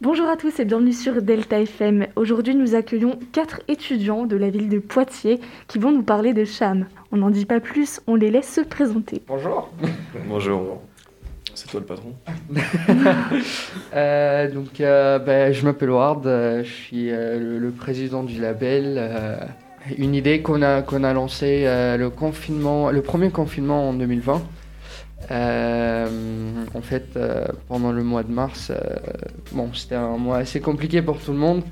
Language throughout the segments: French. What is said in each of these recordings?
Bonjour à tous et bienvenue sur Delta FM. Aujourd'hui, nous accueillons quatre étudiants de la ville de Poitiers qui vont nous parler de Cham. On n'en dit pas plus, on les laisse se présenter. Bonjour. Bonjour. C'est toi le patron Euh, donc, euh, ben, je m'appelle Ward, euh, je suis euh, le, le président du label. euh, une idée qu'on a, qu'on a lancée euh, le, confinement, le premier confinement en 2020. Euh, en fait, euh, pendant le mois de mars, euh, bon, c'était un mois assez compliqué pour tout le monde.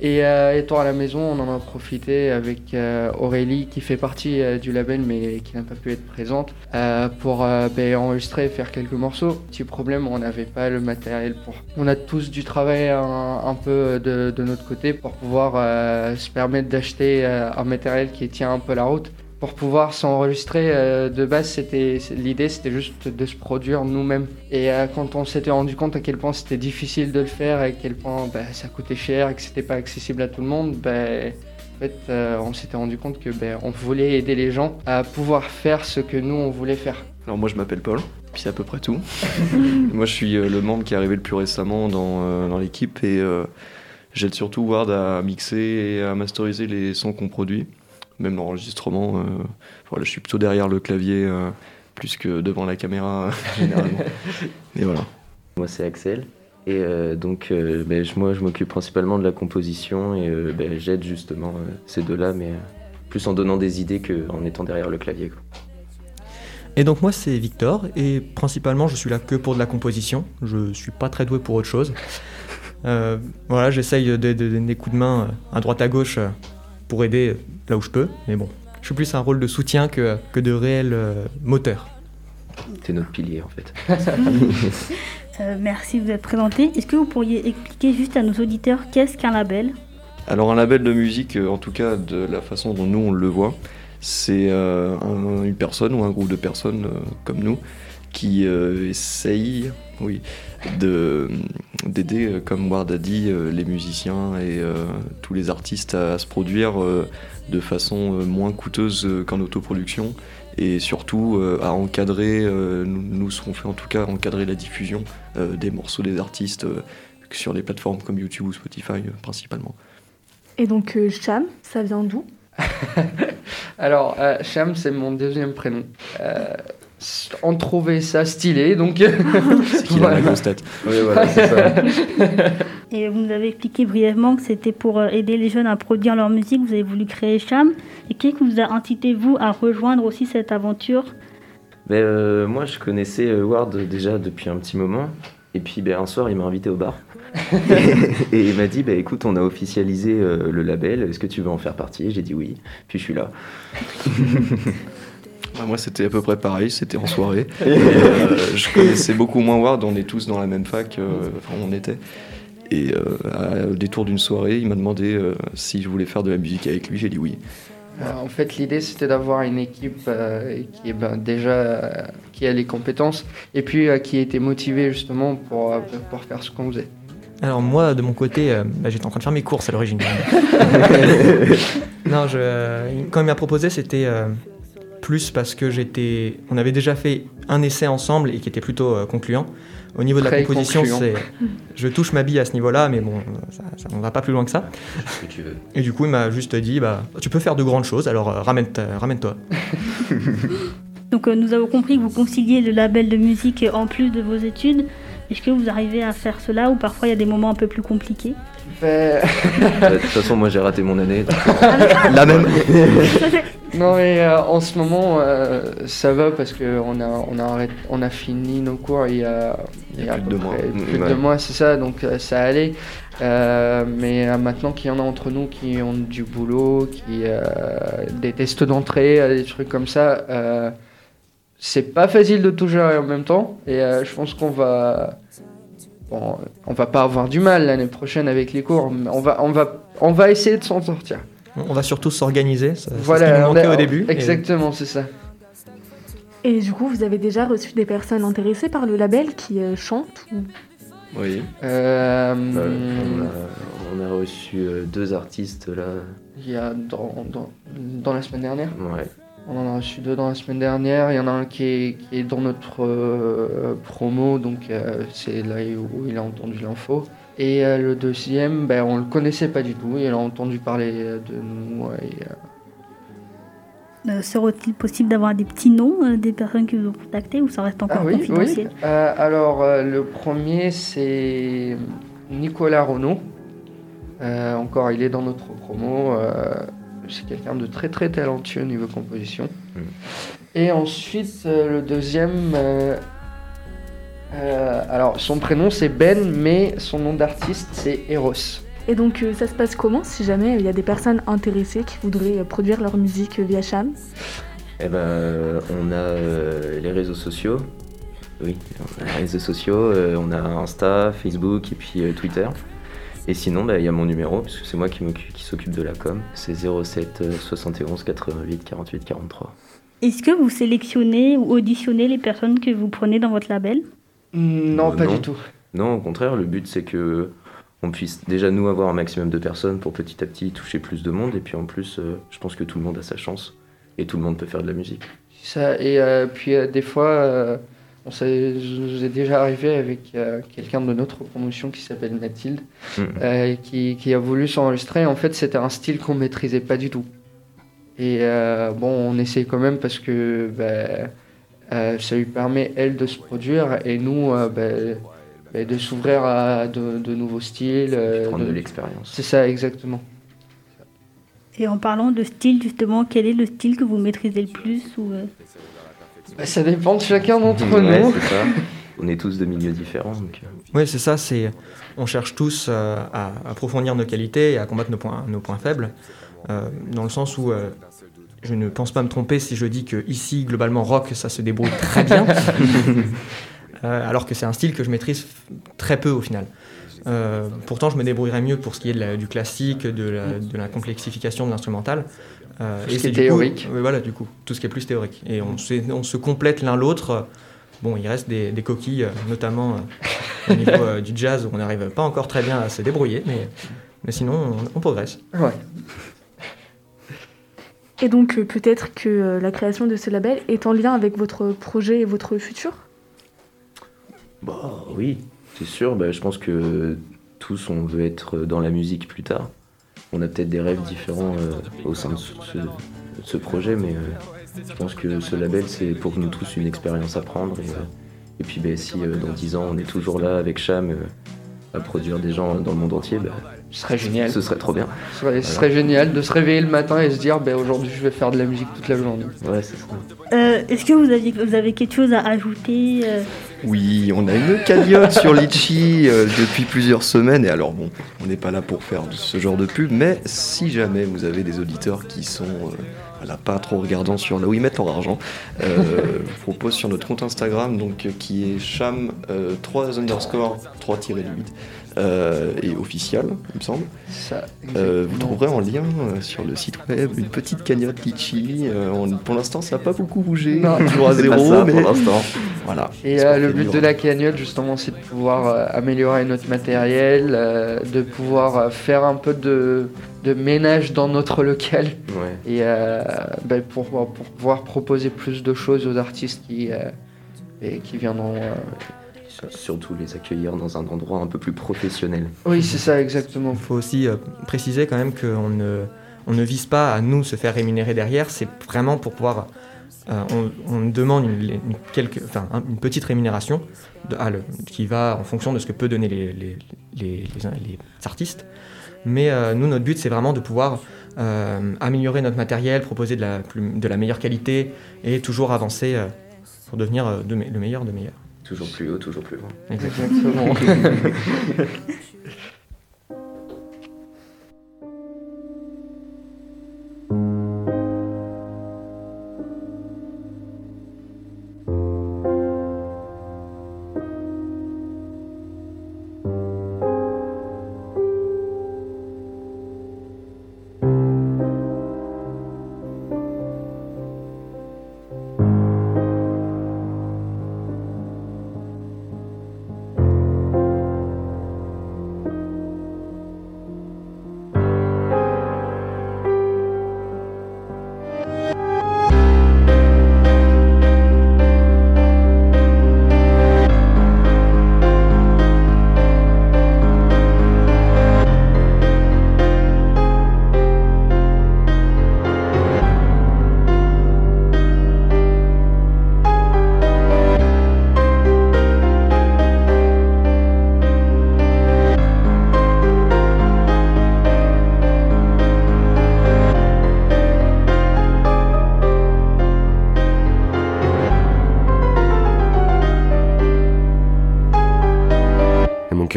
Et étant à la maison, on en a profité avec Aurélie, qui fait partie du label mais qui n'a pas pu être présente, pour ben, enregistrer et faire quelques morceaux. Petit problème, on n'avait pas le matériel pour. On a tous dû travailler un, un peu de, de notre côté pour pouvoir se permettre d'acheter un matériel qui tient un peu la route pour pouvoir s'enregistrer. euh, de base, c'était l'idée, c'était juste de se produire nous-mêmes. Et euh, quand on s'était rendu compte à quel point c'était difficile de le faire, à quel point bah, ça coûtait cher, et que c'était pas accessible à tout le monde, ben en fait, euh, on s'était rendu compte que ben, on voulait aider les gens à pouvoir faire ce que nous on voulait faire. Alors moi je m'appelle Paul, puis c'est à peu près tout. moi je suis le membre qui est arrivé le plus récemment dans, euh, dans l'équipe et euh, j'aide surtout Ward à mixer et à masteriser les sons qu'on produit, même l'enregistrement. euh, voilà, je suis plutôt derrière le clavier euh, plus que devant la caméra généralement. Et voilà. Moi, c'est Axel. Et euh, donc, euh, ben, je- moi, je m'occupe principalement de la composition et euh, ben, j'aide justement euh, ces deux-là, mais euh, plus en donnant des idées qu'en étant derrière le clavier. quoi. Et donc moi c'est Victor et principalement je suis là que pour de la composition. Je suis pas très doué pour autre chose. Euh, voilà, j'essaye de, de- de donner des coups de main euh, à droite à gauche euh, pour aider là où je peux. Mais bon, je suis plus un rôle de soutien que, que de réel euh, moteur. C'est notre pilier en fait. Euh, merci de vous être présenté. Est-ce que vous pourriez expliquer juste à nos auditeurs qu'est-ce qu'un label? Alors un label de musique, euh, en tout cas de la façon dont nous on le voit, c'est euh, un- une personne ou un groupe de personnes euh, comme nous qui euh, essayent oui, de- d'aider, euh, comme Ward a dit, euh, les musiciens et euh, tous les artistes à, se produire euh, de façon euh, moins coûteuse qu'en autoproduction et surtout euh, à encadrer, euh, nous, nous ce qu'on fait en tout cas, encadrer la diffusion euh, des morceaux des artistes euh, sur les plateformes comme YouTube ou Spotify euh, principalement. Et donc euh, Cham, ça vient d'où? Alors, euh, Cham, c'est mon deuxième prénom. Euh, on trouvait ça stylé, donc. C'est qu'il a la grosse tête. Oui, voilà, c'est ça. Et vous nous avez expliqué brièvement que c'était pour euh, aider les jeunes à produire leur musique. Vous avez voulu créer Cham. Et qu'est-ce qui vous a incité, vous, à rejoindre aussi cette aventure? Ben, euh, moi, je connaissais euh, Ward déjà depuis un petit moment. Et puis, ben, un soir, il m'a invité au bar. et, et il m'a dit, ben, écoute, on a officialisé euh, le label, est-ce que tu veux en faire partie? J'ai dit oui, puis je suis là. Bah, moi, c'était à peu près pareil, c'était en soirée. Et, euh, je connaissais beaucoup moins Ward, on est tous dans la même fac, euh, enfin, on était. Et euh, à- au détour d'une soirée, il m'a demandé euh, si je voulais faire de la musique avec lui, j'ai dit oui. Euh, en fait, l'idée, c'était d'avoir une équipe euh, qui est ben, déjà. euh, qui a les compétences et puis euh, qui était motivée justement pour, euh, pour faire ce qu'on faisait. Alors moi, de mon côté, euh, bah, j'étais en train de faire mes courses à l'origine. non, je, quand il m'a proposé, c'était euh, plus parce que j'étais, on avait déjà fait un essai ensemble et qui était plutôt euh, concluant. Au niveau de la composition, c'est, je touche ma bille à ce niveau-là, mais bon, ça, ça, on va pas plus loin que ça. Ce que tu veux. Et du coup, il m'a juste dit, bah, tu peux faire de grandes choses, alors euh, ramène ramène-toi. Donc, euh, nous avons compris que vous conciliez le label de musique en plus de vos études. Est-ce que vous arrivez à faire cela ou parfois il y a des moments un peu plus compliqués Ben, De toute façon, moi, j'ai raté mon année. La même. non, mais euh, en ce moment, euh, ça va parce qu'on a, on a, on a fini nos cours il y a, Il y a plus de mois. Plus de deux mois, c'est ça, donc euh, ça allait. Euh, mais euh, maintenant qu'il y en a entre nous qui ont du boulot, qui euh, des tests d'entrée, euh, des trucs comme ça, euh, c'est pas facile de tout gérer en même temps. Et euh, je pense qu'on va, bon, on va pas avoir du mal l'année prochaine avec les cours. Mais on va, on va, on va essayer de s'en sortir. On va surtout s'organiser, voilà, qui nous on manquait a- au début. et- Exactement, c'est ça. Et du coup, vous avez déjà reçu des personnes intéressées par le label qui euh, chantent ou... Oui. Euh, on, a, on a reçu deux artistes là. Il y a dans, dans, dans la semaine dernière. Ouais. On en a reçu deux dans la semaine dernière. Il y en a un qui est, qui est dans notre euh, promo, donc euh, c'est là où il a entendu l'info. Et euh, le deuxième, ben, on le connaissait pas du tout. Il a entendu parler de nous. Et, Serait-il possible d'avoir des petits noms des personnes qui vous ont contacté ou ça reste encore ah oui, confidentiel? Oui. Alors, le premier, c'est Nicolas Renaud. Euh, encore, il est dans notre promo. C'est quelqu'un de très très talentueux au niveau composition. Mm. Et ensuite, euh, le deuxième. euh, euh, alors, son prénom c'est Ben, mais son nom d'artiste c'est Eros. Et donc euh, ça se passe comment si jamais il y a des personnes intéressées qui voudraient euh, produire leur musique euh, via Cham? Eh ben, euh, on a euh, les réseaux sociaux. Oui, on a les réseaux sociaux. euh, on a Insta, Facebook et puis euh, Twitter. Et sinon, bah, il y a mon numéro, parce que c'est moi qui, s'occupe de la com. C'est 07 euh, 71 88 48 43. Est-ce que vous sélectionnez ou auditionnez les personnes que vous prenez dans votre label? Non, Euh, pas non. du tout. Non, au contraire, le but c'est que on puisse déjà nous avoir un maximum de personnes pour petit à petit toucher plus de monde. Et puis en plus, euh, je pense que tout le monde a sa chance et tout le monde peut faire de la musique. Ça, et euh, puis euh, des fois, euh, on s'est- je nous est déjà arrivé avec euh, quelqu'un de notre promotion qui s'appelle Mathilde, Mhm. euh, qui, qui a voulu s'enregistrer. En fait, c'était un style qu'on maîtrisait pas du tout. Et euh, bon, on essaye quand même parce que euh, ça lui permet, elle, de se produire et nous euh, ben, ben, de s'ouvrir à de, de nouveaux styles. euh, Prendre de- de l'expérience. C'est ça, exactement. Et en parlant de style, justement, quel est le style que vous maîtrisez le plus ou, Ben, ça dépend de chacun d'entre Ouais, nous. c'est ça. On est tous de milieux différents. Donc, euh, Oui, c'est ça. C'est on cherche tous euh, à approfondir nos qualités et à combattre nos points, nos points faibles, euh, dans le sens où euh, je ne pense pas me tromper si je dis que ici, globalement, rock, ça se débrouille très bien, Euh, alors que c'est un style que je maîtrise très peu au final. Euh, pourtant, je me débrouillerais mieux pour ce qui est de la- du classique, de la, de la complexification de l'instrumental. Euh, Tout ce qui est coup- théorique. oui, voilà, du coup, tout ce qui est plus théorique. Et on, se- on se complète l'un l'autre. Bon, il reste des, des coquilles, euh, notamment euh, au niveau euh, du jazz, où on n'arrive pas encore très bien à se débrouiller, mais, mais sinon, on, on progresse. Ouais. Et donc euh, peut-être que euh, la création de ce label est en lien avec votre projet et votre futur? Bah oui, c'est sûr. Bah, je pense que tous, on veut être dans la musique plus tard. On a peut-être des rêves différents euh, au sein de ce, projet, mais euh, je pense que ce label, c'est pour nous tous une expérience à prendre. Et, euh, puis bah, si dans 10 ans, on est toujours là avec Cham à produire des gens dans le monde entier, bah, Ce serait génial. ce serait trop bien. Ce serait, ce serait génial de se réveiller le matin et se dire ben, aujourd'hui je vais faire de la musique toute la journée. Ouais, c'est ça. Euh, Est-ce que vous, aviez, vous avez quelque chose à ajouter euh, Oui, on a une cagnotte sur Litchi euh, depuis plusieurs semaines. Et alors, bon, on n'est pas là pour faire ce genre de pub, mais si jamais vous avez des auditeurs qui sont euh, voilà, pas trop regardants sur là où ils mettent leur argent, euh, je vous propose sur notre compte Instagram, donc, euh, qui est cham 3 underscore 3-8 euh, et officiel, il me semble. Ça, Euh, vous trouverez en lien euh, sur le site web une petite cagnotte Litchi. Euh, on- pour l'instant, ça n'a pas beaucoup bougé, Non, toujours à zéro, ça mais pour l'instant. voilà. Et euh, le but de la cagnotte justement c'est de pouvoir euh, améliorer notre matériel, euh, de pouvoir euh, faire un peu de, de ménage dans notre local Ouais. et euh, ben, pour, pour pouvoir proposer plus de choses aux artistes qui, euh, et qui viendront. euh. Surtout les accueillir dans un endroit un peu plus professionnel. Oui c'est ça exactement. Il faut aussi euh, préciser quand même qu'on ne, on ne vise pas à nous se faire rémunérer derrière, c'est vraiment pour pouvoir... euh, on, on demande une, une quelque- enfin, un- une petite rémunération de- le- qui va en fonction de ce que peut donner les, les, les- les- les artistes. Mais euh, nous, notre but, c'est vraiment de pouvoir euh, améliorer notre matériel, proposer de la, plus- de la meilleure qualité et toujours avancer euh, pour devenir euh, de me- le meilleur de meilleur. Toujours plus haut, toujours plus loin. Exactement.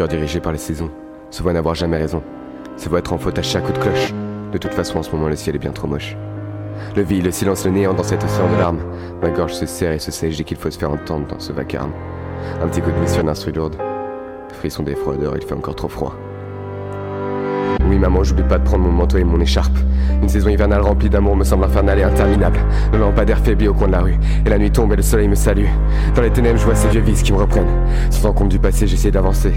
dirigé par les saisons se voit n'avoir jamais raison, se voit être en faute à chaque coup de cloche. De toute façon, en ce moment, le ciel est bien trop moche. Le vide, le silence, le néant dans cet océan de larmes. Ma gorge se serre et se sèche dès qu'il faut se faire entendre dans ce vacarme. Un petit coup de mise sur l'instru lourde. Frisson des froideurs, il fait encore trop froid. Oui, maman, j'oublie pas de prendre mon manteau et mon écharpe. Une saison hivernale remplie d'amour me semble infernale et interminable. Le lampadaire faiblit au coin de la rue, et la nuit tombe et le soleil me salue. Dans les ténèbres, je vois ces vieux vices qui me reprennent. Sans compte du passé, j'essaie d'avancer.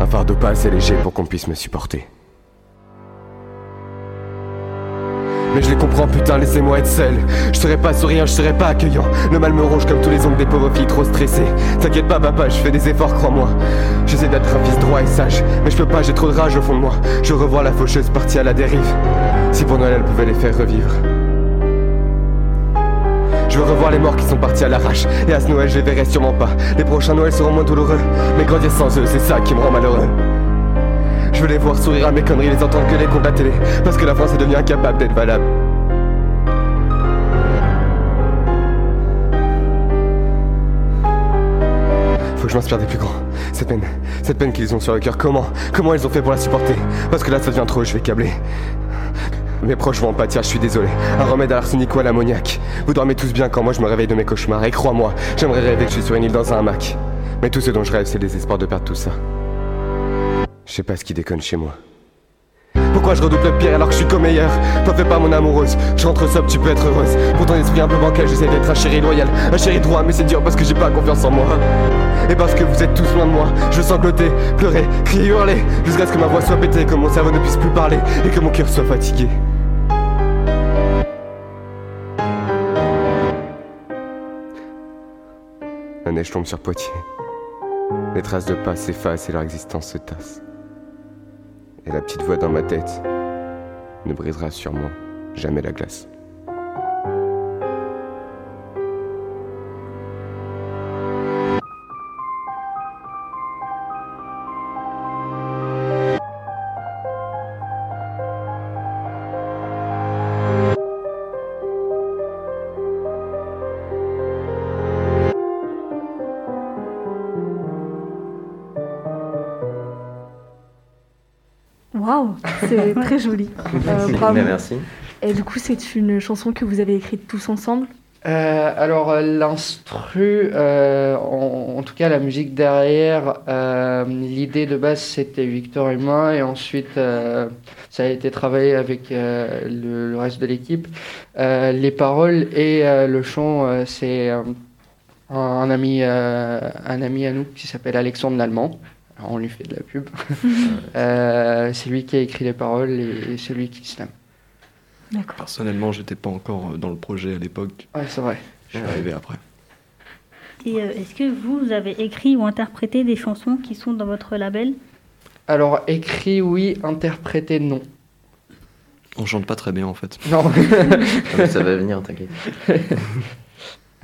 Un fardeau pas assez léger pour qu'on puisse me supporter. Mais je les comprends, putain, laissez-moi être seul. Je serai pas souriant, je serai pas accueillant. Le mal me ronge comme tous les ongles des pauvres filles trop stressées. T'inquiète pas, papa, je fais des efforts, crois-moi. J'essaie d'être un fils droit et sage, mais je peux pas, j'ai trop de rage au fond de moi. Je revois la faucheuse partie à la dérive. Si pour Noël elle pouvait les faire revivre. Je veux revoir les morts qui sont partis à l'arrache. Et à ce Noël, je les verrai sûrement pas. Les prochains Noëls seront moins douloureux. Mais grandir sans eux, c'est ça qui me rend malheureux. Je veux les voir sourire à mes conneries, les entendre gueuler contre la télé. Parce que la France est devenue incapable d'être valable. Faut que je m'inspire des plus grands. Cette peine, cette peine qu'ils ont sur le cœur, comment Comment ils ont fait pour la supporter? Parce que là ça devient trop, je vais câbler. Mes proches vont en pâtir, je suis désolé. Un remède à l'arsenic ou à l'ammoniac. Vous dormez tous bien quand moi je me réveille de mes cauchemars. Et crois-moi, j'aimerais rêver que je suis sur une île dans un hamac. Mais tout ce dont je rêve, c'est le désespoir de perdre tout ça. Je sais pas ce qui déconne chez moi. Pourquoi je redouble le pire alors que je suis qu'au meilleur? T'en fais pas mon amoureuse, je rentre sobre, tu peux être heureuse Pour ton esprit un peu bancal, j'essaie d'être un chéri loyal Un chéri droit, mais c'est dur parce que j'ai pas confiance en moi Et parce que vous êtes tous loin de moi Je sangloter, pleurer, crier, hurler Jusqu'à ce que ma voix soit pétée, que mon cerveau ne puisse plus parler Et que mon cœur soit fatigué La neige tombe sur Poitiers Les traces de pas s'effacent et leur existence se tasse et la petite voix dans ma tête ne brisera sûrement jamais la glace. Waouh, c'est très joli. Euh, bravo. Mais merci. Et du coup, c'est une chanson que vous avez écrite tous ensemble Euh, alors euh, l'instru, euh, en, en tout cas la musique derrière, euh, l'idée de base c'était Victor et moi, et ensuite euh, ça a été travaillé avec euh, le, le reste de l'équipe. Euh, les paroles et euh, le chant, euh, c'est euh, un, un ami, euh, un ami à nous qui s'appelle Alexandre Lallemand. Alors, on lui fait de la pub. Euh, c'est lui qui a écrit les paroles et, et c'est lui qui slam. D'accord. Personnellement, j'étais pas encore euh, dans le projet à l'époque. Ouais, c'est vrai. Je suis arrivé après. Et euh, est-ce que vous, avez écrit ou interprété des chansons qui sont dans votre label? Alors écrit oui, interprété non. On chante pas très bien en fait. Non. Ah, ça va venir, t'inquiète.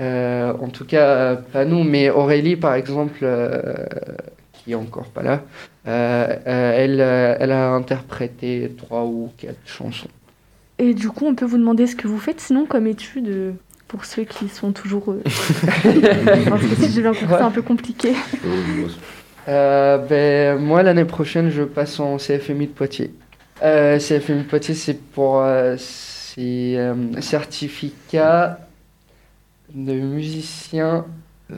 Euh, en tout cas, pas nous, mais Aurélie, par exemple, euh, qui est encore pas là, euh, euh, elle, euh, elle a interprété trois ou quatre chansons. Et du coup, on peut vous demander ce que vous faites sinon comme étude pour ceux qui sont toujours. euh, Parce que si j'ai bien compris, c'est un peu compliqué. Euh, ben, moi, l'année prochaine, je passe en CFMI de Poitiers. Euh, CFMI de Poitiers, c'est pour euh, c'est, euh, certificat de musicien.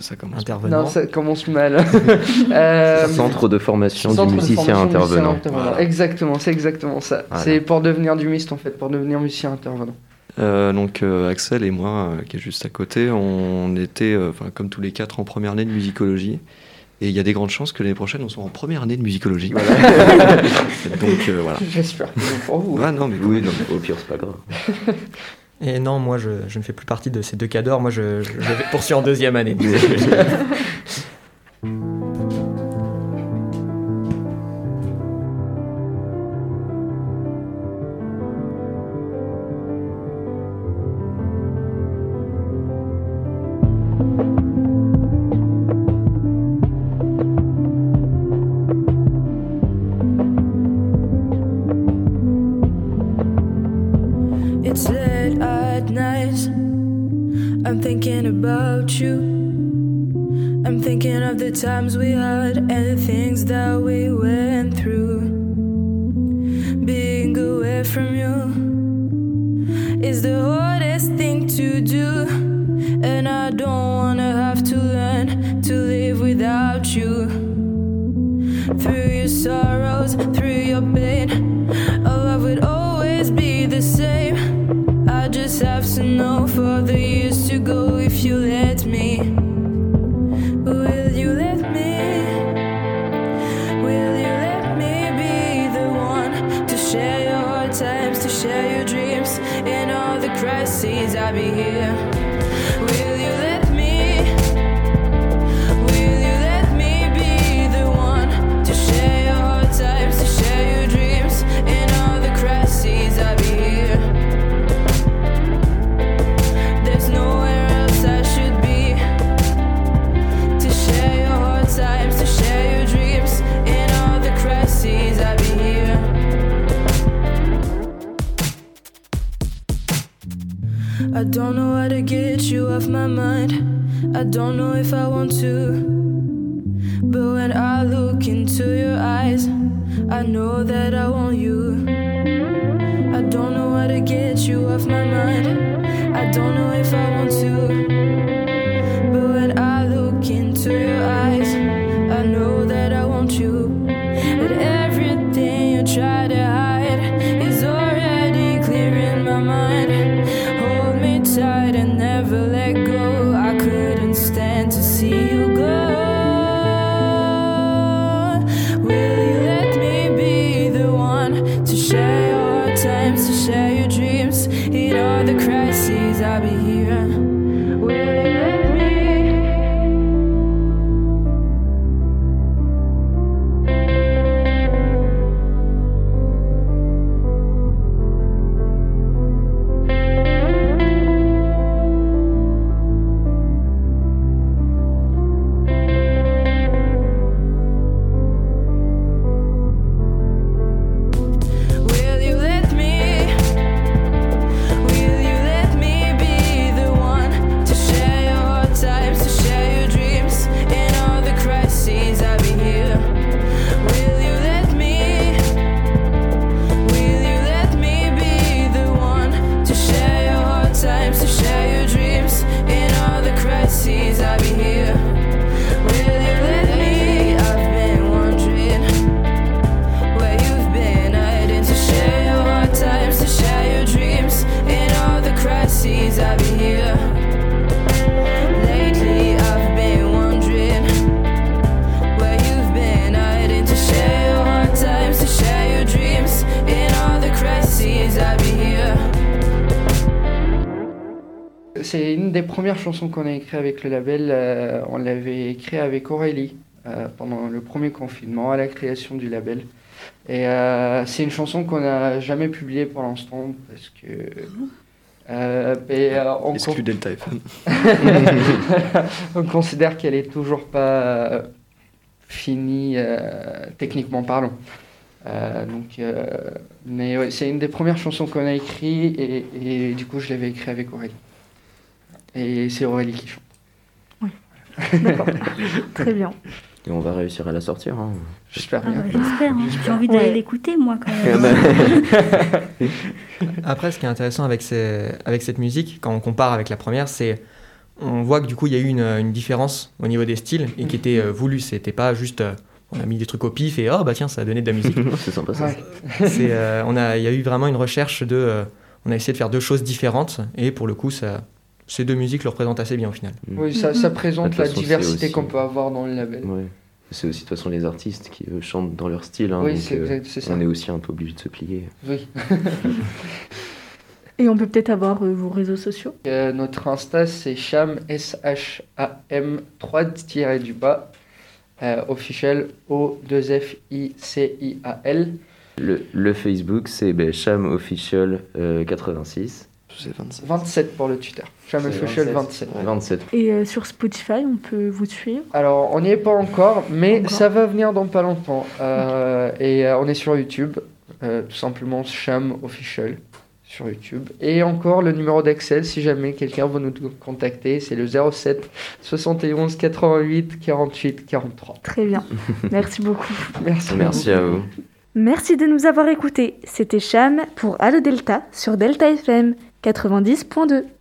Ça commence. Intervenant. Non, ça commence mal. Euh, Centre de formation Centre du de musicien formation intervenant. musicien Voilà. Exactement, c'est exactement ça. Voilà. C'est pour devenir du mist en fait, pour devenir musicien intervenant. Euh, donc euh, Axel et moi, euh, qui est juste à côté, on était, euh, enfin comme tous les quatre, en première année de musicologie. Et il y a des grandes chances que l'année prochaine, on soit en première année de musicologie. donc euh, voilà. J'espère pour vous. Ouais, non, mais Oui, non, mais au pire, c'est pas grave. Et non, moi, je, ne fais plus partie de ces deux cadors. Moi, je, je, je vais en deuxième année. we and the things that we went through. Being away from you is the hardest thing to do. And I don't wanna have to learn to live without you. Through your sorrows, through your pain, our love would always be the same. I just have to know for days I'd be here. Don't know if I want to. But when I look into your eyes, I know that I want you. I don't know how to get you off my mind. I don't know if I want to. Premières chansons qu'on a écrites avec le label. euh, on l'avait écrit avec Aurélie euh, pendant le premier confinement à la création du label. Et euh, c'est une chanson qu'on n'a jamais publiée pour l'instant parce que. on, Exclu Delta FM. on considère qu'elle est toujours pas finie techniquement parlant. Euh, donc, euh, mais ouais, c'est une des premières chansons qu'on a écrites et, et du coup je l'avais écrit avec Aurélie. Et c'est Aurélie qui chante. D'accord. Très bien. Et on va réussir à la sortir. hein. J'espère Ah bien. bah, J'espère. hein. J'ai envie d'aller Ouais. l'écouter, moi, quand même. ben, Après, ce qui est intéressant avec, ces- avec cette musique, quand on compare avec la première, c'est on voit que du coup il y a eu une, une différence au niveau des styles et qui était euh, voulu. C'était pas juste euh, on a mis des trucs au pif et oh bah tiens ça a donné de la musique. c'est sympa ça. Ouais. C'est, euh, on a, il y a eu vraiment une recherche de, euh, on a essayé de faire deux choses différentes et pour le coup ça, ces deux musiques le représentent assez bien au final. Oui, ça, ça présente la diversité aussi- qu'on peut avoir dans le label. Ouais. C'est aussi de toute façon les artistes qui eux, chantent dans leur style. hein, Oui, donc, c'est euh, exact- c'est ça. on est aussi un peu obligé de se plier. Oui. Et on peut peut-être avoir euh, vos réseaux sociaux. Euh, notre Insta, c'est Cham, S-H-A-M, 3 tiré du bas, euh, officiel, O-2-F-I-C-I-A-L. Le, le Facebook, c'est ben, Cham Official euh, 86. 27. pour le Twitter. Jamel Fauchel, 27. Et euh, sur Spotify, on peut vous suivre? Alors, on n'y est pas encore, mais ça va venir dans pas longtemps. Euh, et euh, on est sur YouTube, tout simplement Cham Official sur YouTube. Et encore le numéro d'Excel, si jamais quelqu'un veut nous contacter, c'est le 07 71 88 48 43. Très bien. Merci beaucoup. Merci, Merci à vous. Merci de nous avoir écoutés. C'était Cham pour Allo Delta sur Delta FM. 90.2.